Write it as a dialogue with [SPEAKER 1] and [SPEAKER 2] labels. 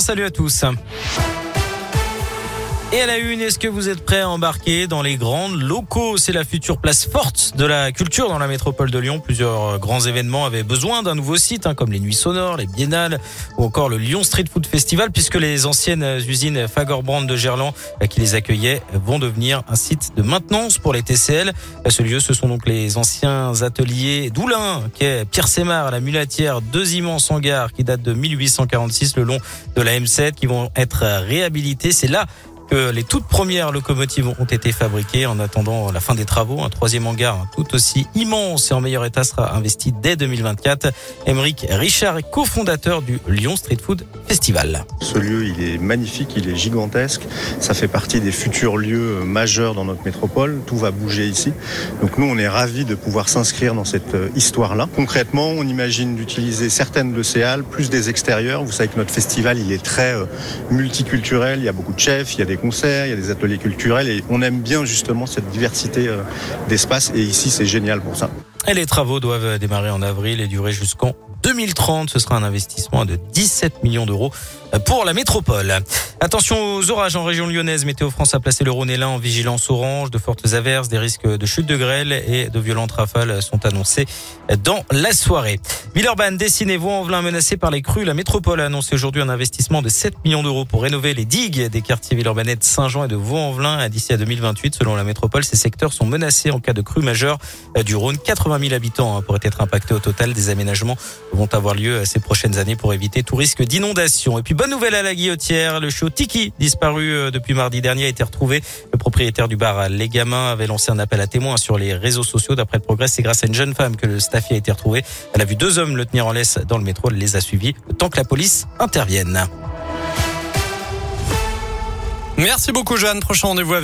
[SPEAKER 1] Salut à tous. Et à la une, est-ce que vous êtes prêts à embarquer dans les grandes locaux? C'est la future place forte de la culture dans la métropole de Lyon. Plusieurs grands événements avaient besoin d'un nouveau site, hein, comme les Nuits Sonores, les Biennales ou encore le Lyon Street Food Festival, puisque les anciennes usines Fagerbrand de Gerland euh, qui les accueillaient vont devenir un site de maintenance pour les TCL. Ce lieu, ce sont donc les anciens ateliers d'Oulin, est Pierre Sémar, la mulatière, deux immenses hangars qui datent de 1846 le long de la M7, qui vont être réhabilités. C'est là que les toutes premières locomotives ont été fabriquées en attendant la fin des travaux. Un troisième hangar tout aussi immense et en meilleur état sera investi dès 2024. Émeric Richard est cofondateur du Lyon Street Food Festival.
[SPEAKER 2] Ce lieu, il est magnifique, il est gigantesque. Ça fait partie des futurs lieux majeurs dans notre métropole. Tout va bouger ici. Donc nous, on est ravis de pouvoir s'inscrire dans cette euh, histoire-là. Concrètement, on imagine d'utiliser certaines de ces halles, plus des extérieurs. Vous savez que notre festival, il est très euh, multiculturel. Il y a beaucoup de chefs, il y a des concerts, il y a des ateliers culturels et on aime bien justement cette diversité euh, d'espace et ici c'est génial pour ça.
[SPEAKER 1] Et les travaux doivent démarrer en avril et durer jusqu'en 2030. Ce sera un investissement de 17 millions d'euros pour la métropole. Attention aux orages en région lyonnaise. Météo France a placé le Rhône et l'Ain en vigilance orange. De fortes averses, des risques de chute de grêle et de violentes rafales sont annoncés dans la soirée. Villeurbanne, Dessiné, Vaux-en-Velin menacé par les crues. La métropole a annoncé aujourd'hui un investissement de 7 millions d'euros pour rénover les digues des quartiers villeurbanais de Saint-Jean et de Vaux-en-Velin d'ici à 2028. Selon la métropole, ces secteurs sont menacés en cas de crue majeure du Rhône. 80 000 habitants hein, pourraient être impactés au total. Des aménagements vont avoir lieu ces prochaines années pour éviter tout risque d'inondation. Et puis bonne nouvelle à la Guillotière, le show Tiki, disparu euh, depuis mardi dernier, a été retrouvé. Le propriétaire du bar Les Gamins avait lancé un appel à témoins sur les réseaux sociaux. D'après le progrès, c'est grâce à une jeune femme que le staff a été retrouvé. Elle a vu deux hommes le tenir en laisse dans le métro. Elle les a suivis le temps que la police intervienne.
[SPEAKER 3] Merci beaucoup Jeanne. Prochain rendez-vous avec